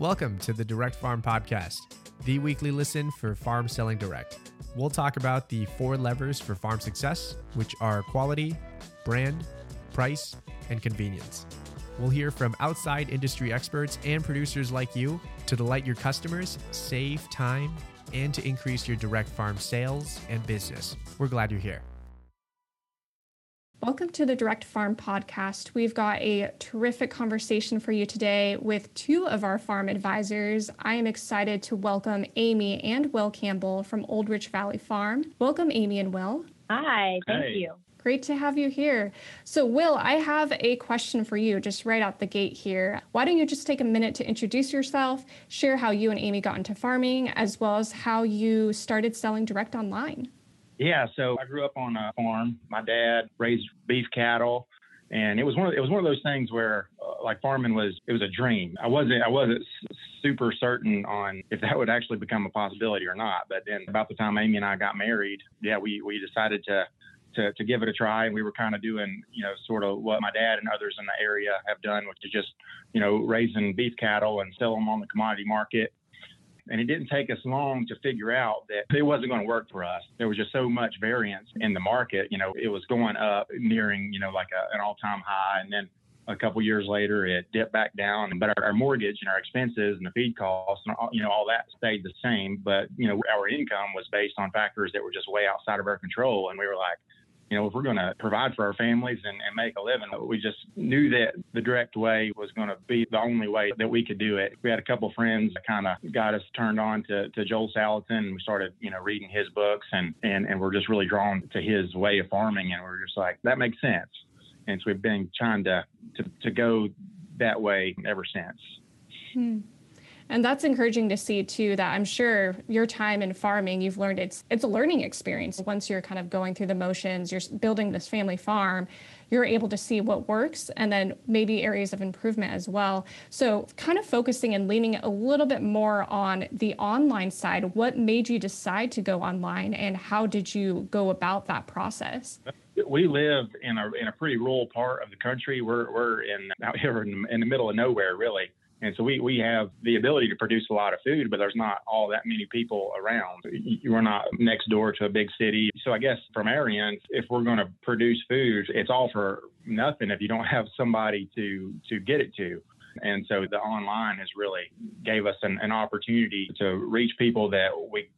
Welcome to the Direct Farm Podcast, the weekly listen for farm selling direct. We'll talk about the four levers for farm success, which are quality, brand, price, and convenience. We'll hear from outside industry experts and producers like you to delight your customers, save time, and to increase your direct farm sales and business. We're glad you're here. Welcome to the Direct Farm Podcast. We've got a terrific conversation for you today with two of our farm advisors. I am excited to welcome Amy and Will Campbell from Old Rich Valley Farm. Welcome, Amy and Will. Hi, thank hey. you. Great to have you here. So, Will, I have a question for you just right out the gate here. Why don't you just take a minute to introduce yourself, share how you and Amy got into farming, as well as how you started selling direct online? Yeah, so I grew up on a farm. My dad raised beef cattle, and it was one of it was one of those things where uh, like farming was it was a dream. I wasn't I wasn't super certain on if that would actually become a possibility or not. But then about the time Amy and I got married, yeah, we we decided to to, to give it a try. And we were kind of doing, you know, sort of what my dad and others in the area have done, which is just, you know, raising beef cattle and sell them on the commodity market. And it didn't take us long to figure out that it wasn't going to work for us. There was just so much variance in the market. You know, it was going up, nearing, you know, like a, an all time high. And then a couple years later, it dipped back down. But our, our, mortgage and our expenses and the feed costs and all, you know all that stayed the same. But you know our income was based on factors that were just way outside of our control, and we were like, you know, if we're going to provide for our families and, and make a living, we just knew that the direct way was going to be the only way that we could do it. We had a couple friends that kind of got us turned on to, to Joel Salatin and we started, you know, reading his books and, and, and we're just really drawn to his way of farming. And we're just like, that makes sense. And so we've been trying to, to, to go that way ever since. Hmm. And that's encouraging to see too that I'm sure your time in farming, you've learned it's it's a learning experience. Once you're kind of going through the motions, you're building this family farm, you're able to see what works and then maybe areas of improvement as well. So kind of focusing and leaning a little bit more on the online side, what made you decide to go online and how did you go about that process? we live in a in a pretty rural part of the country. We're we're in out here in, in the middle of nowhere, really. And so we, we have the ability to produce a lot of food, but there's not all that many people around. We're not next door to a big city. So I guess from our end, if we're going to produce food, it's all for nothing if you don't have somebody to, to get it to. And so the online has really gave us an, an opportunity to reach people that we,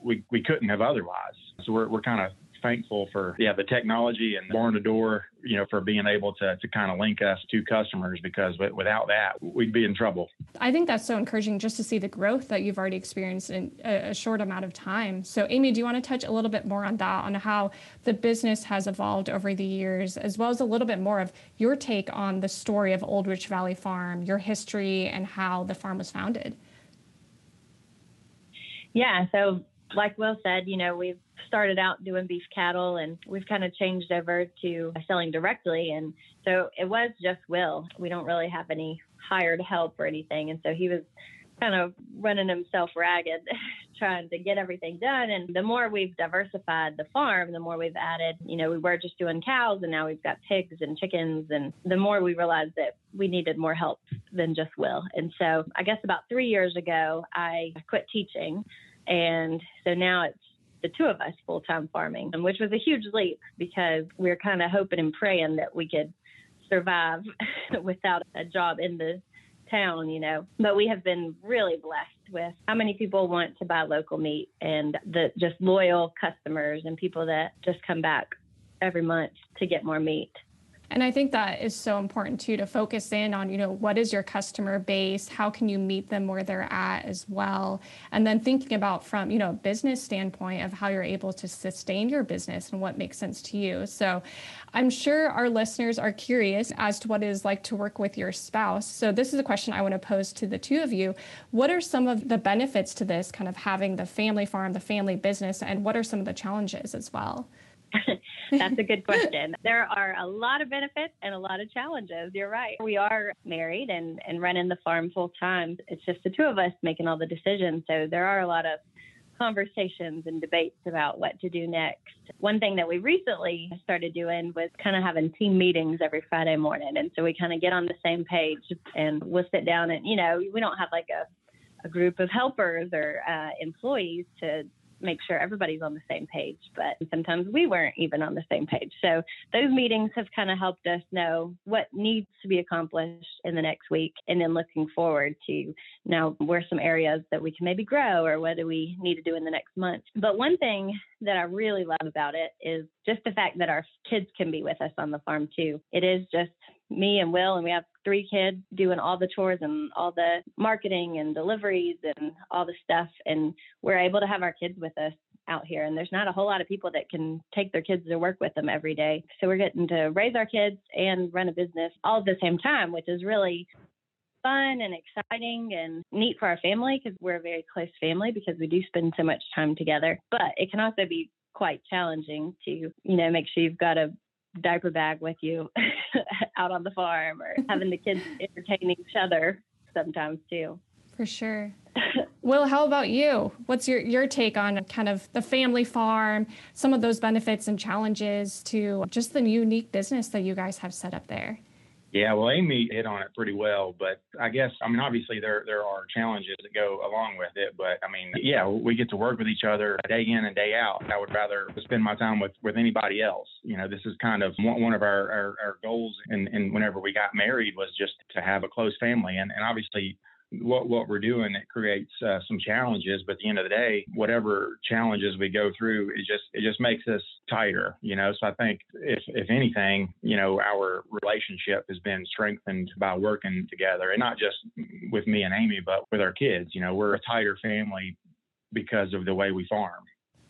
we, we couldn't have otherwise. So we're, we're kind of thankful for yeah the technology and barn to door you know for being able to to kind of link us to customers because without that we'd be in trouble. I think that's so encouraging just to see the growth that you've already experienced in a, a short amount of time. So amy do you want to touch a little bit more on that on how the business has evolved over the years as well as a little bit more of your take on the story of old rich valley farm your history and how the farm was founded? Yeah so like Will said, you know, we've started out doing beef cattle and we've kind of changed over to selling directly. And so it was just Will. We don't really have any hired help or anything. And so he was kind of running himself ragged trying to get everything done and the more we've diversified the farm the more we've added you know we were just doing cows and now we've got pigs and chickens and the more we realized that we needed more help than just will and so i guess about three years ago i quit teaching and so now it's the two of us full time farming, which was a huge leap because we are kind of hoping and praying that we could survive without a job in the town, you know. But we have been really blessed with how many people want to buy local meat and the just loyal customers and people that just come back every month to get more meat. And I think that is so important too to focus in on, you know, what is your customer base? How can you meet them where they're at as well? And then thinking about from, you know, a business standpoint of how you're able to sustain your business and what makes sense to you. So I'm sure our listeners are curious as to what it is like to work with your spouse. So this is a question I want to pose to the two of you. What are some of the benefits to this kind of having the family farm, the family business, and what are some of the challenges as well? That's a good question. There are a lot of benefits and a lot of challenges. You're right. We are married and, and running the farm full time. It's just the two of us making all the decisions. So there are a lot of conversations and debates about what to do next. One thing that we recently started doing was kind of having team meetings every Friday morning. And so we kind of get on the same page and we'll sit down and, you know, we don't have like a, a group of helpers or uh, employees to make sure everybody's on the same page. But sometimes we weren't even on the same page. So those meetings have kind of helped us know what needs to be accomplished in the next week and then looking forward to now where some areas that we can maybe grow or what do we need to do in the next month. But one thing that I really love about it is just the fact that our kids can be with us on the farm too. It is just me and Will, and we have three kids doing all the chores and all the marketing and deliveries and all the stuff. And we're able to have our kids with us out here. And there's not a whole lot of people that can take their kids to work with them every day. So we're getting to raise our kids and run a business all at the same time, which is really fun and exciting and neat for our family because we're a very close family because we do spend so much time together. But it can also be quite challenging to, you know, make sure you've got a diaper bag with you out on the farm or having the kids entertaining each other sometimes too. For sure. Will, how about you? What's your, your take on kind of the family farm, some of those benefits and challenges to just the unique business that you guys have set up there? Yeah, well, Amy hit on it pretty well, but I guess I mean obviously there there are challenges that go along with it, but I mean yeah, we get to work with each other day in and day out. I would rather spend my time with with anybody else. You know, this is kind of one, of our, our, our goals, and and whenever we got married was just to have a close family, and and obviously what what we're doing it creates uh, some challenges but at the end of the day whatever challenges we go through it just it just makes us tighter you know? So i think if if anything you know our relationship has been strengthened by working together and not just with me and amy but with our kids you know? We're a tighter family because of the way we farm.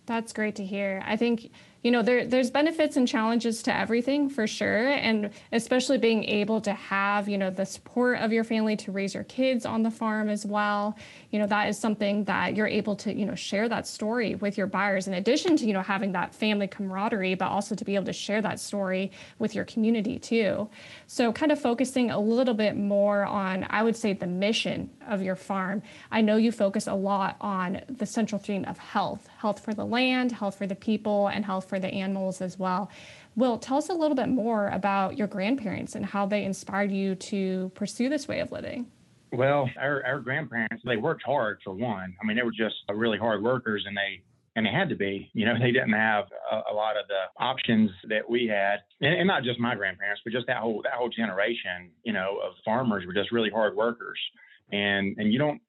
That's great to hear. I think you know there there's benefits and challenges to everything for sure. And especially being able to have you know the support of your family to raise your kids on the farm as well. You know that is something that you're able to you know share that story with your buyers. In addition to you know having that family camaraderie but also to be able to share that story with your community too. So kind of focusing a little bit more on i would say the mission of your farm. I know you focus a lot on the central theme of health health for the land health for the people and health for the animals as well. Will, tell us a little bit more about your grandparents and how they inspired you to pursue this way of living. Well, our, our grandparents, they worked hard for one. I mean, they were just uh, really hard workers and they and they had to be. You know, they didn't have a, a lot of the options that we had, and, and, not just my grandparents, but just that whole that whole generation, you know, of farmers were just really hard workers. And and you don't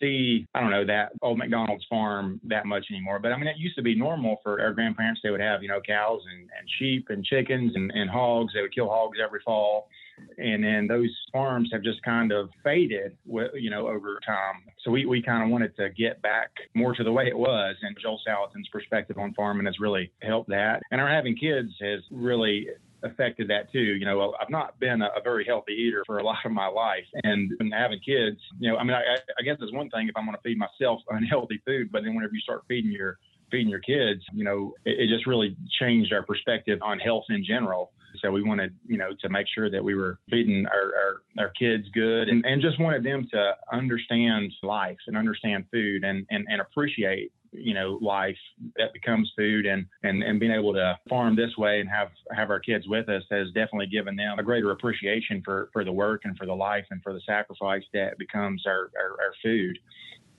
see, I don't know, that old McDonald's farm that much anymore. But I mean, it used to be normal for our grandparents. They would have, you know, cows and, and sheep and chickens and, and hogs. They would kill hogs every fall. And then those farms have just kind of faded, you know, over time. So we, we kind of wanted to get back more to the way it was. And Joel Salatin's perspective on farming has really helped that. And our having kids has really affected that too. You know, I've not been a, a, very healthy eater for a lot of my life, and, having kids, you know, I mean, I, I guess it's one thing if I'm going to feed myself unhealthy food, but then whenever you start feeding your feeding your kids, you know, it, it just really changed our perspective on health in general. So we wanted, you know, to make sure that we were feeding our, our, our, kids good and, and just wanted them to understand life and understand food and, and, and appreciate you know life that becomes food and and and being able to farm this way and have have our kids with us has definitely given them a greater appreciation for for the work and for the life and for the sacrifice that becomes our our, our food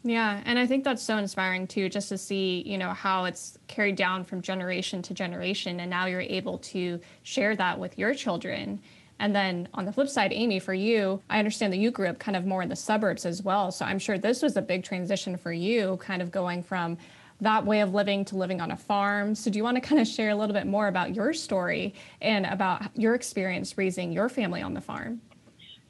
yeah, and I think that's so inspiring too, just to see, you know, how it's carried down from generation to generation, and now you're able to share that with your children. And then on the flip side, Amy, for you, I understand that you grew up kind of more in the suburbs as well. So I'm sure this was a big transition for you, kind of going from that way of living to living on a farm. So do you want to kind of share a little bit more about your story and about your experience raising your family on the farm?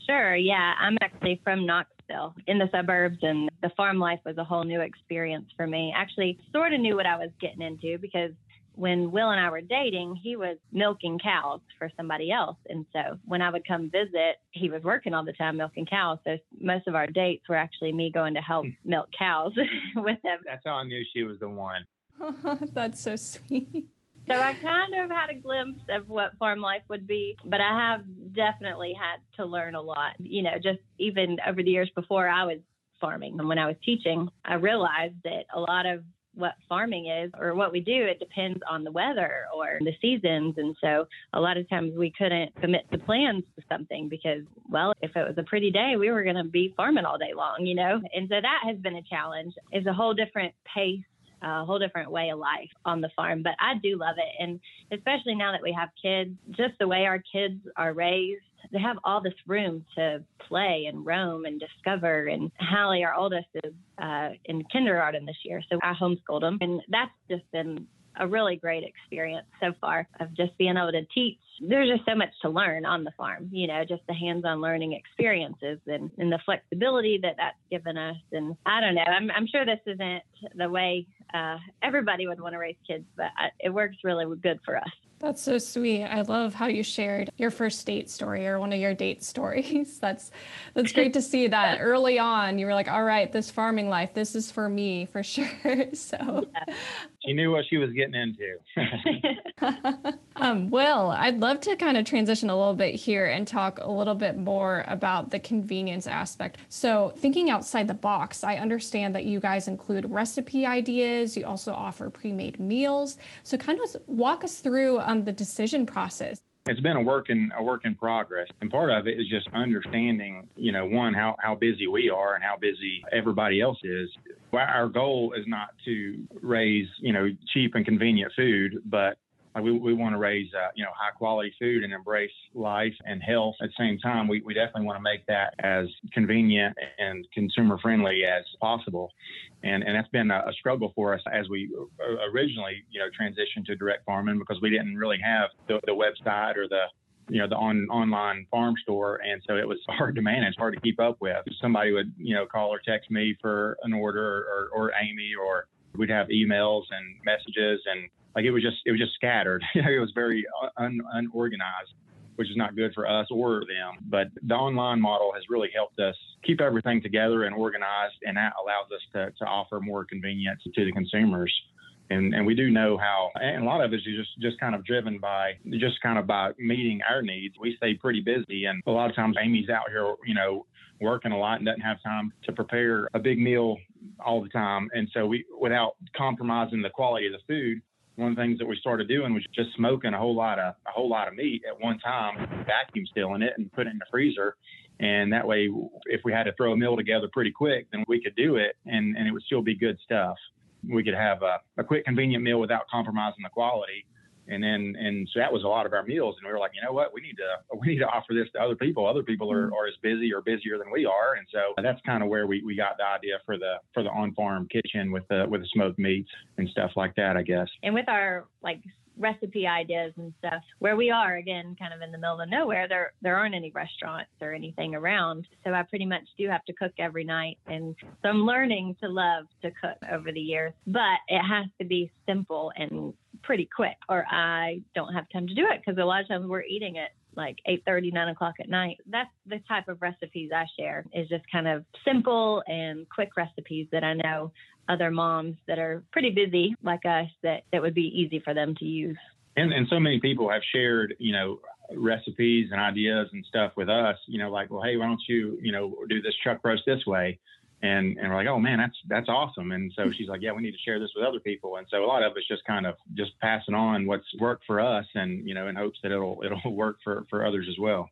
Sure. Yeah, I'm actually from Knoxville in the suburbs, and the farm life was a whole new experience for me. Actually, sort of knew what I was getting into because when Will and I were dating, he was milking cows for somebody else. And so when I would come visit, he was working all the time milking cows. So most of our dates were actually me going to help hmm. milk cows with him. That's how I knew she was the one. That's so sweet. So I kind of had a glimpse of what farm life would be, but I have definitely had to learn a lot. You know, just even over the years before I was farming and when I was teaching, I realized that a lot of what farming is or what we do, it depends on the weather or the seasons. And so a lot of times we couldn't commit to plans to something because, well, if it was a pretty day, we were going to be farming all day long, you know? And so that has been a challenge. It's a whole different pace a whole different way of life on the farm. But I do love it. And especially now that we have kids, just the way our kids are raised, they have all this room to play and roam and discover. And Hallie, our oldest, is uh, in kindergarten this year. So I homeschooled them. And that's just been a really great experience so far of just being able to teach. There's just so much to learn on the farm, you know, just the hands on learning experiences and, and the flexibility that that's given us. And I don't know, I'm, I'm sure this isn't the way uh, everybody would want to raise kids, but I, it works really good for us. That's so sweet. I love how you shared your first date story or one of your date stories. That's that's great to see that early on you were like, all right, this farming life, this is for me for sure. So yeah. She knew what she was getting into. um, Will, I'd love to kind of transition a little bit here and talk a little bit more about the convenience aspect. So thinking outside the box, I understand that you guys include recipe ideas. You also offer pre-made meals. So kind of walk us through um, the decision process? It's been a work in a work in progress, and part of it is just understanding, you know, one how how busy we are and how busy everybody else is. Our goal is not to raise, you know, cheap and convenient food, but like we, we want to raise, uh, you know, high quality food and embrace life and health. At the same time, we, we definitely want to make that as convenient and consumer friendly as possible. And, and that's been a, a struggle for us as we originally, you know, transitioned to direct farming because we didn't really have the, the website or the, you know the on online farm store and so it was hard to manage hard to keep up with somebody would you know call or text me for an order or, or, or amy or we'd have emails and messages and like it was just it was just scattered. it was very un, unorganized, which is not good for us or them. But the online model has really helped us keep everything together and organized, and that allows us to, to offer more convenience to the consumers. And, and we do know how, and a lot of it is just, just kind of driven by just kind of by meeting our needs. We stay pretty busy, and a lot of times Amy's out here, you know, working a lot and doesn't have time to prepare a big meal all the time. And so we, without compromising the quality of the food, one of the things that we started doing was just smoking a whole lot of a whole lot of meat at one time, vacuum sealing it and put it in the freezer. And that way, if we had to throw a meal together pretty quick, then we could do it and, and it would still be good stuff. We could have a, a quick, convenient meal without compromising the quality and then and so that was a lot of our meals. And we were like you know what? We need to we need to offer this to other people. Other people are, mm-hmm. are as busy or busier than we are. And so that's kind of where we, we got the idea for the for the on farm kitchen with the with the smoked meats and stuff like that i guess. And with our like recipe ideas and stuff where we are again kind of in the middle of nowhere there there aren't any restaurants or anything around. So i pretty much do have to cook every night. And so i'm learning to love to cook over the years. But it has to be simple and pretty quick or I don't have time to do it because a lot of times we're eating it like 8 30 9 o'clock at night. That's the type of recipes i share is just kind of simple and quick recipes that i know other moms that are pretty busy like us that it would be easy for them to use. And, and so many people have shared you know recipes and ideas and stuff with us you know like well hey why don't you you know do this chuck roast this way and and we're like, oh man, that's that's awesome. And so she's like, yeah, we need to share this with other people. And so a lot of it's just kind of just passing on what's worked for us, and you know, in hopes that it'll it'll work for for others as well.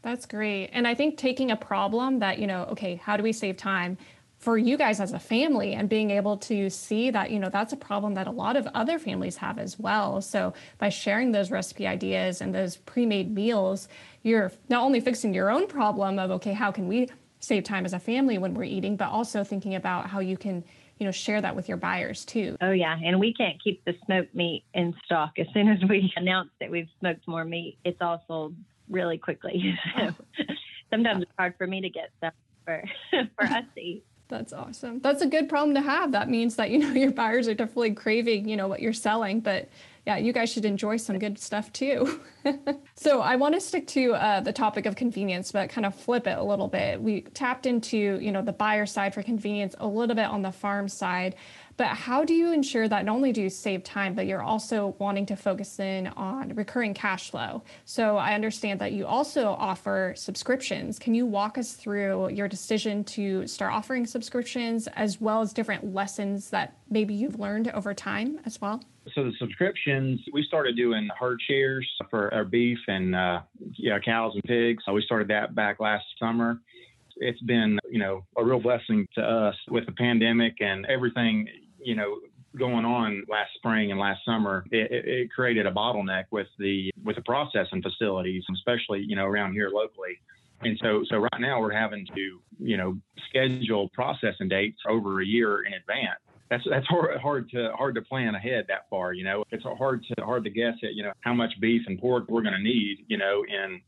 That's great. And I think taking a problem that you know, okay, how do we save time? for you guys as a family and being able to see that you know that's a problem that a lot of other families have as well so by sharing those recipe ideas and those pre-made meals you're not only fixing your own problem of okay how can we save time as a family when we're eating, but also thinking about how you can you know share that with your buyers too. Oh yeah, and we can't keep the smoked meat in stock. As soon as we announce that we've smoked more meat, it's all sold really quickly. So oh. sometimes it's hard for me to get stuff for for us to eat. That's awesome. That's a good problem to have. That means that you know your buyers are definitely craving, you know, what you're selling, but yeah, you guys should enjoy some good stuff too. so I want to stick to uh, the topic of convenience, but kind of flip it a little bit. We tapped into you know the buyer side for convenience a little bit on the farm side. But how do you ensure that not only do you save time, but you're also wanting to focus in on recurring cash flow? So I understand that you also offer subscriptions. Can you walk us through your decision to start offering subscriptions as well as different lessons that maybe you've learned over time as well? So the subscriptions, we started doing herd shares for our beef and uh, yeah, cows and pigs. So we started that back last summer it's been, you know, a real blessing to us with the pandemic and everything, you know, going on last spring and last summer, it, it, created a bottleneck with the with the processing facilities, especially you know around here locally. And so, so right now we're having to, you know, schedule processing dates over a year in advance. That's that's hard, hard to hard to plan ahead that far. You know, it's hard to hard to guess at you know how much beef and pork we're going to need. You know, in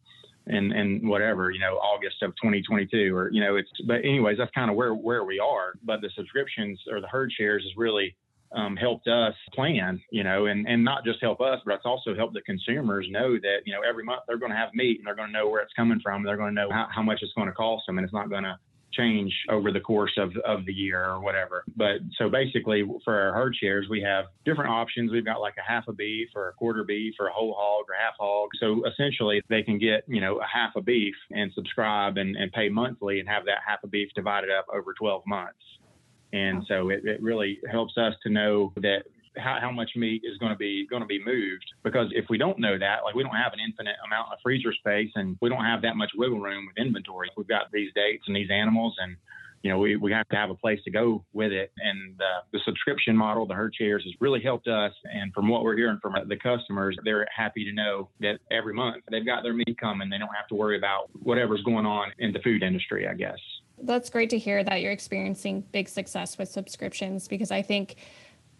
and and whatever you know August of 2022 or you know it's but anyways that's kind of where where we are. But the subscriptions or the herd shares has really um, helped us plan you know and and not just help us but it's also helped the consumers know that you know every month they're going to have meat and they're going to know where it's coming from. And they're going to know how, how much it's going to cost them and it's not going to change over the course of, of the year or whatever. But so basically, for our herd shares, we have different options. We've got like a half a beef or a quarter beef or a whole hog or half hog. So essentially, they can get, you know, a half a beef and subscribe and, and pay monthly and have that half a beef divided up over 12 months. And so it, it really helps us to know that how, how much meat is going to be going to be moved because if we don't know that like we don't have an infinite amount of freezer space and we don't have that much wiggle room with inventory. We've got these dates and these animals and you know we, we have to have a place to go with it. And the subscription model the herd shares has really helped us. And from what we're hearing from the customers they're happy to know that every month they've got their meat coming. They don't have to worry about whatever's going on in the food industry i guess. That's great to hear that you're experiencing big success with subscriptions because i think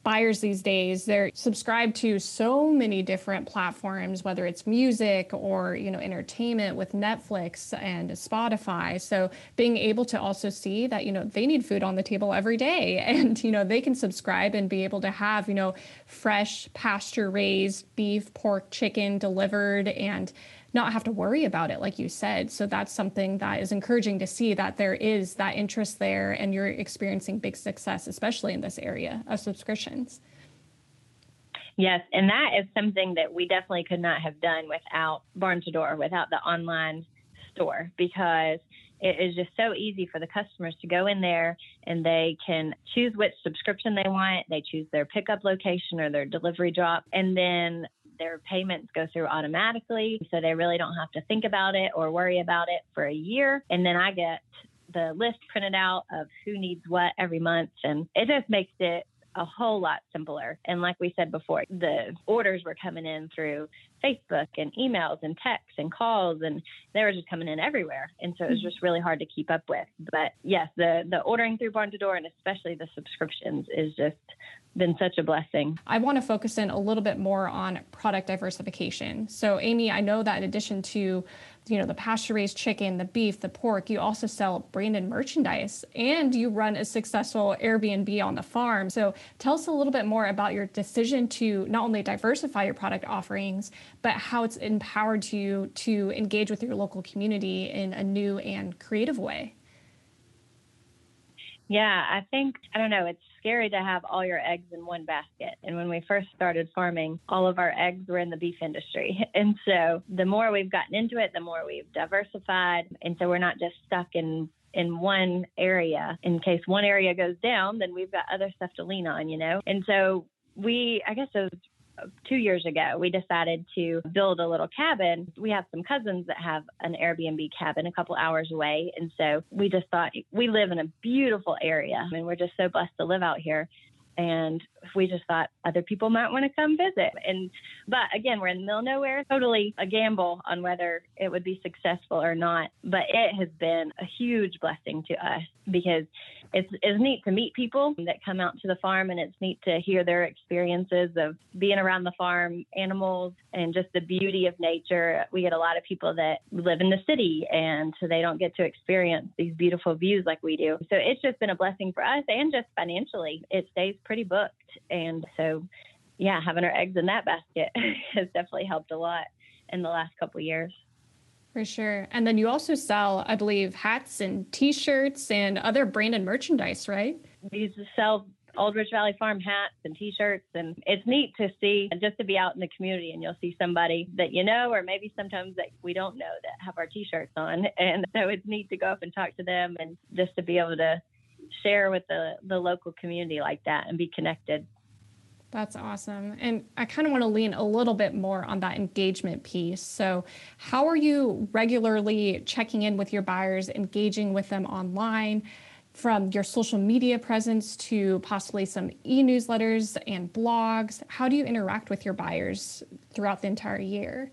buyers these days they're subscribed to so many different platforms whether it's music or you know entertainment with netflix and spotify. So being able to also see that you know they need food on the table every day and you know they can subscribe and be able to have you know fresh pasture raised beef pork chicken delivered and not have to worry about it, like you said. So that's something that is encouraging to see that there is that interest there and you're experiencing big success, especially in this area of subscriptions. Yes, and that is something that we definitely could not have done without Barn to Door, without the online store, because it is just so easy for the customers to go in there and they can choose which subscription they want. They choose their pickup location or their delivery drop, and then their payments go through automatically. So they really don't have to think about it or worry about it for a year. And then I get the list printed out of who needs what every month. And it just makes it a whole lot simpler. And like we said before, the orders were coming in through Facebook and emails and texts and calls, and they were just coming in everywhere. And so it was mm-hmm. just really hard to keep up with. But yes, the the ordering through Barn to Door and especially the subscriptions is just been such a blessing. I want to focus in a little bit more on product diversification. So, Amy, I know that in addition to you know the pasture raised chicken, the beef, the pork, you also sell branded merchandise and you run a successful Airbnb on the farm. So, tell us a little bit more about your decision to not only diversify your product offerings, but how it's empowered you to engage with your local community in a new and creative way. Yeah, I think, I don't know, it's scary to have all your eggs in one basket. And when we first started farming, all of our eggs were in the beef industry. And so the more we've gotten into it, the more we've diversified. And so we're not just stuck in in one area. In case one area goes down, then we've got other stuff to lean on, you know? And so we, I guess it was two years ago, we decided to build a little cabin. We have some cousins that have an Airbnb cabin a couple hours away. And so we just thought we live in a beautiful area. I mean, we're just so blessed to live out here and we just thought other people might want to come visit. And but again, we're in the middle of nowhere, totally a gamble on whether it would be successful or not. But it has been a huge blessing to us because it's it's neat to meet people that come out to the farm and it's neat to hear their experiences of being around the farm, animals, and just the beauty of nature. We get a lot of people that live in the city and so they don't get to experience these beautiful views like we do. So it's just been a blessing for us and just financially. It stays pretty booked. And so, yeah, having our eggs in that basket has definitely helped a lot. in the last couple years. For sure. And then you also sell, I believe, hats and t-shirts and other branded merchandise, right? We sell Old Rich Valley Farm hats and T-shirts, and it's neat to see just to be out in the community and you'll see somebody that you know, or maybe sometimes that we don't know that have our T-shirts on, and so it's neat to go up and talk to them and just to be able to share with the the local community like that and be connected. That's awesome. And I kind of want to lean a little bit more on that engagement piece. So, how are you regularly checking in with your buyers, engaging with them online? from your social media presence to possibly some e newsletters and blogs? How do you interact with your buyers throughout the entire year?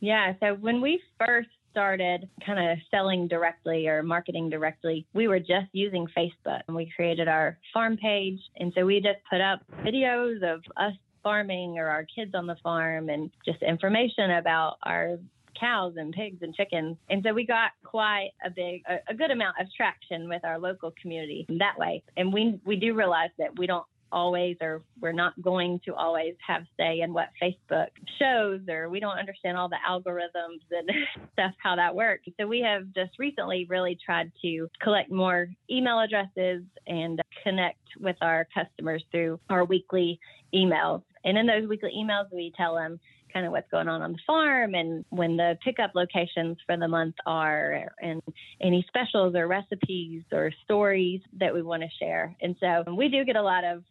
Yeah, so when we first started kind of selling directly or marketing directly, we were just using Facebook and we created our farm page. And so we just put up videos of us farming or our kids on the farm and just information about our cows and pigs and chickens. And so we got quite a big, a, a good amount of traction with our local community that way. And we, we do realize that we don't always or we're not going to always have say in what Facebook shows or we don't understand all the algorithms and stuff how that works. So we have just recently really tried to collect more email addresses and connect with our customers through our weekly emails. And in those weekly emails we tell them kind of what's going on on the farm and when the pickup locations for the month are and any specials or recipes or stories that we want to share. And so we do get a lot of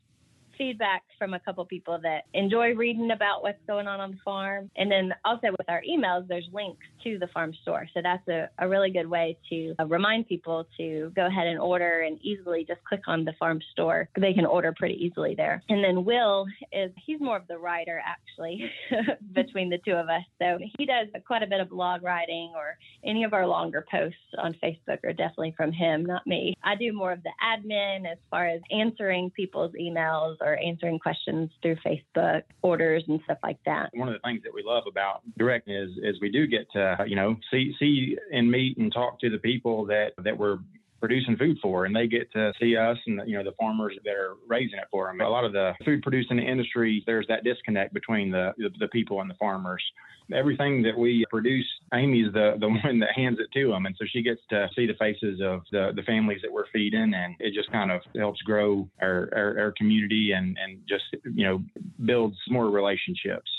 feedback from a couple people that enjoy reading about what's going on on the farm. And then also with our emails, there's links to the farm store. So that's a, a really good way to uh, remind people to go ahead and order and easily just click on the farm store. They can order pretty easily there. And then Will is, he's more of the writer actually between the two of us. So he does quite a bit of blog writing or any of our longer posts on Facebook are definitely from him, not me. I do more of the admin as far as answering people's emails or answering questions through Facebook orders and stuff like that. One of the things that we love about Direct is is we do get to you know see see and meet and talk to the people that that we're producing food for and they get to see us and you know the farmers that are raising it for them a lot of the food producing industry there's that disconnect between the the, the people and the farmers everything that we produce, Amy's the, the one that hands it to them. And so she gets to see the faces of the, the families that we're feeding. And it just kind of helps grow our, our, our community and, and just, you know, builds more relationships.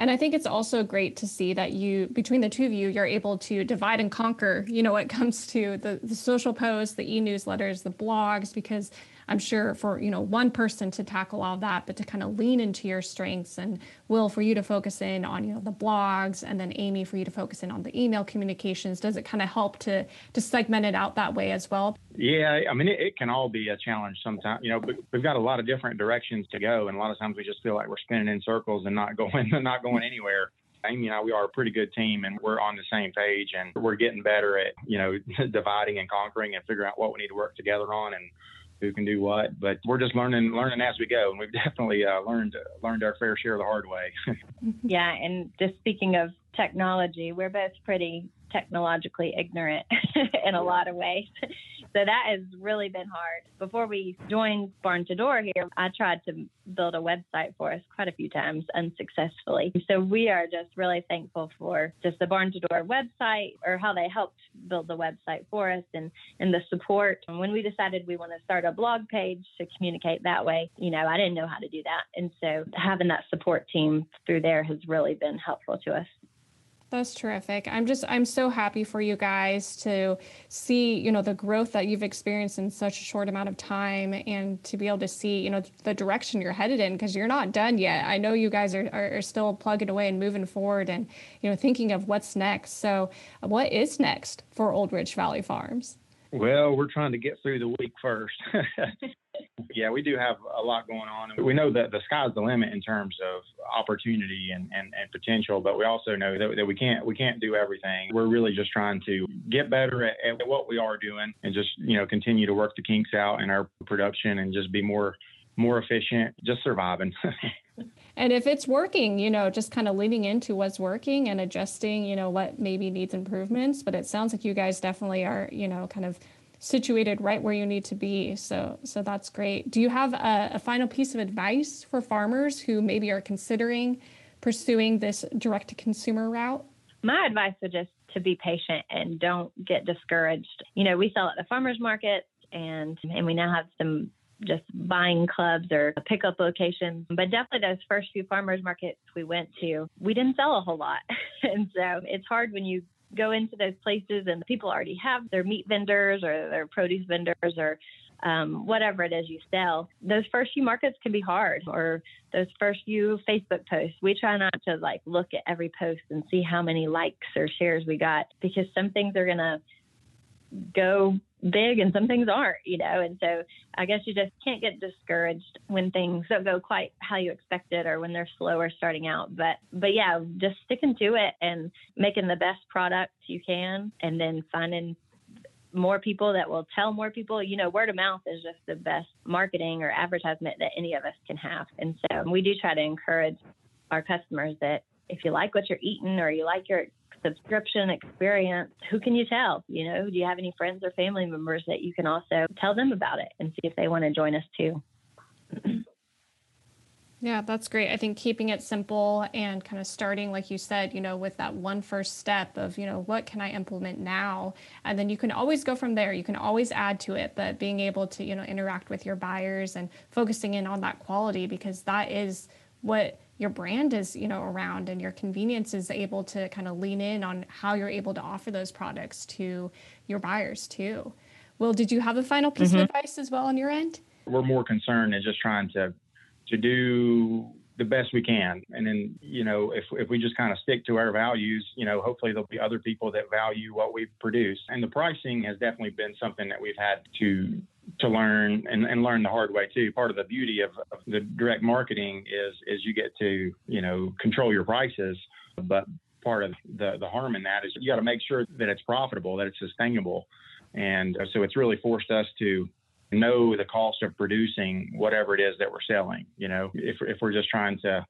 And I think it's also great to see that you, between the two of you, you're able to divide and conquer, you know, when it comes to the, the social posts, the e newsletters, the blogs, because I'm sure for, you know, one person to tackle all that, but to kind of lean into your strengths and Will for you to focus in on, you know, the blogs and then Amy for you to focus in on the email communications. Does it kind of help to to segment it out that way as well? Yeah, I mean, it, it can all be a challenge sometimes, you know, we've got a lot of different directions to go. And a lot of times we just feel like we're spinning in circles and not going, not going anywhere. Amy and I, we are a pretty good team and we're on the same page and we're getting better at, you know, dividing and conquering and figuring out what we need to work together on. And who can do what. But we're just learning learning as we go, and we've definitely uh, learned learned our fair share the hard way. yeah, and just speaking of technology, we're both pretty technologically ignorant in a lot of ways. So that has really been hard. Before we joined Barn to Door here, I tried to build a website for us quite a few times unsuccessfully. So we are just really thankful for just the Barn to Door website or how they helped build the website for us and, and the support. And when we decided we want to start a blog page to communicate that way, you know, I didn't know how to do that. And so having that support team through there has really been helpful to us. That's terrific. I'm just I'm so happy for you guys to see, you know, the growth that you've experienced in such a short amount of time and to be able to see, you know, the direction you're headed in because you're not done yet. I know you guys are, are, still plugging away and moving forward and, you know, thinking of what's next. So, what is next for Old Rich Valley Farms? Well, we're trying to get through the week first. yeah, we do have a lot going on. We know that the sky's the limit in terms of opportunity and, and, and potential, but we also know that, that we can't we can't do everything. We're really just trying to get better at, at what we are doing and just you know continue to work the kinks out in our production and just be more more efficient, just surviving. and if it's working, you know, just kind of leaning into what's working and adjusting, you know, what maybe needs improvements. But it sounds like you guys definitely are, you know, kind of situated right where you need to be. So, so that's great. Do you have a, a final piece of advice for farmers who maybe are considering pursuing this direct to consumer route? My advice would just to be patient and don't get discouraged. You know, we sell at the farmers market and and we now have some just buying clubs or pickup locations. But definitely those first few farmers markets we went to, we didn't sell a whole lot. and so it's hard when you go into those places and the people already have their meat vendors or their produce vendors or um, whatever it is you sell. Those first few markets can be hard, or those first few Facebook posts. We try not to like look at every post and see how many likes or shares we got because some things are gonna go big and some things aren't, you know. And so I guess you just can't get discouraged when things don't go quite how you expected or when they're slower starting out. But but yeah, just sticking to it and making the best product you can and then finding more people that will tell more people. You know, word of mouth is just the best marketing or advertisement that any of us can have. And so we do try to encourage our customers that if you like what you're eating or you like your subscription experience, who can you tell? You know, do you have any friends or family members that you can also tell them about it and see if they want to join us too? Yeah, that's great. I think keeping it simple and kind of starting, like you said, you know, with that one first step of, you know, what can I implement now? And then you can always go from there. You can always add to it, but being able to, you know, interact with your buyers and focusing in on that quality because that is what your brand is, you know, around and your convenience is able to kind of lean in on how you're able to offer those products to your buyers too. well did you have a final piece mm-hmm. of advice as well on your end? We're more concerned in just trying to to do the best we can. And then, you know, if, if we just kind of stick to our values, you know, hopefully there'll be other people that value what we produce. And the pricing has definitely been something that we've had to to learn and, and learn the hard way too. Part of the beauty of, of the direct marketing is is you get to, you know, control your prices. But part of the, the harm in that is you got to make sure that it's profitable, that it's sustainable. And uh, so it's really forced us to know the cost of producing whatever it is that we're selling. You know, if, if we're just trying to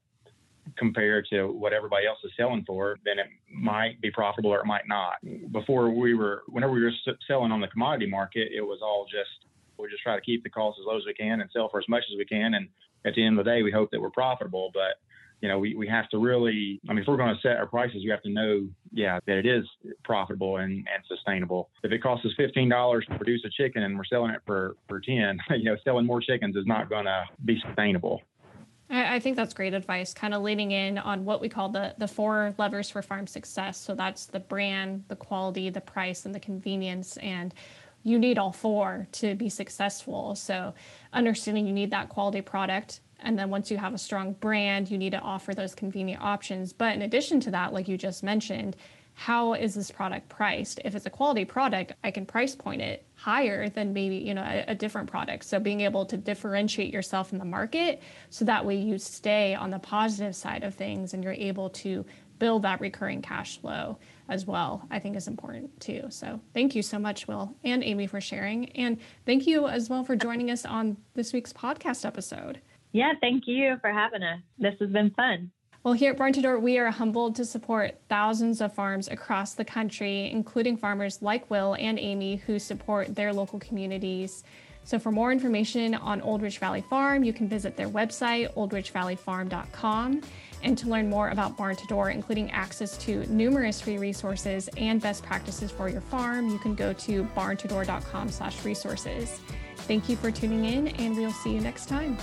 compare to what everybody else is selling for, then it might be profitable or it might not. Before we were, whenever we were selling on the commodity market, it was all just, we just try to keep the costs as low as we can and sell for as much as we can. And at the end of the day, we hope that we're profitable. But you know, we, we have to really, I mean, if we're going to set our prices, you have to know, yeah, that it is profitable and, and sustainable. If it costs us $15 to produce a chicken and we're selling it for, for 10, you know, selling more chickens is not going to be sustainable. I think that's great advice, kind of leaning in on what we call the, the four levers for farm success. So that's the brand, the quality, the price, and the convenience. And you need all four to be successful. So understanding you need that quality product, and then once you have a strong brand, you need to offer those convenient options. But in addition to that, like you just mentioned, how is this product priced? If it's a quality product, I can price point it higher than maybe, you know, a, a, different product. So being able to differentiate yourself in the market so that way you stay on the positive side of things and you're able to build that recurring cash flow as well, I think is important too. So thank you so much, Will and Amy, for sharing. And thank you as well for joining us on this week's podcast episode. Yeah, thank you for having us. This has been fun. Well, here at Barn to Door, we are humbled to support thousands of farms across the country, including farmers like Will and Amy who support their local communities. So, for more information on Old Rich Valley Farm, you can visit their website, oldrichvalleyfarm.com. And to learn more about Barn to Door, including access to numerous free resources and best practices for your farm, you can go to barntodoor.com/resources. Thank you for tuning in, and we'll see you next time.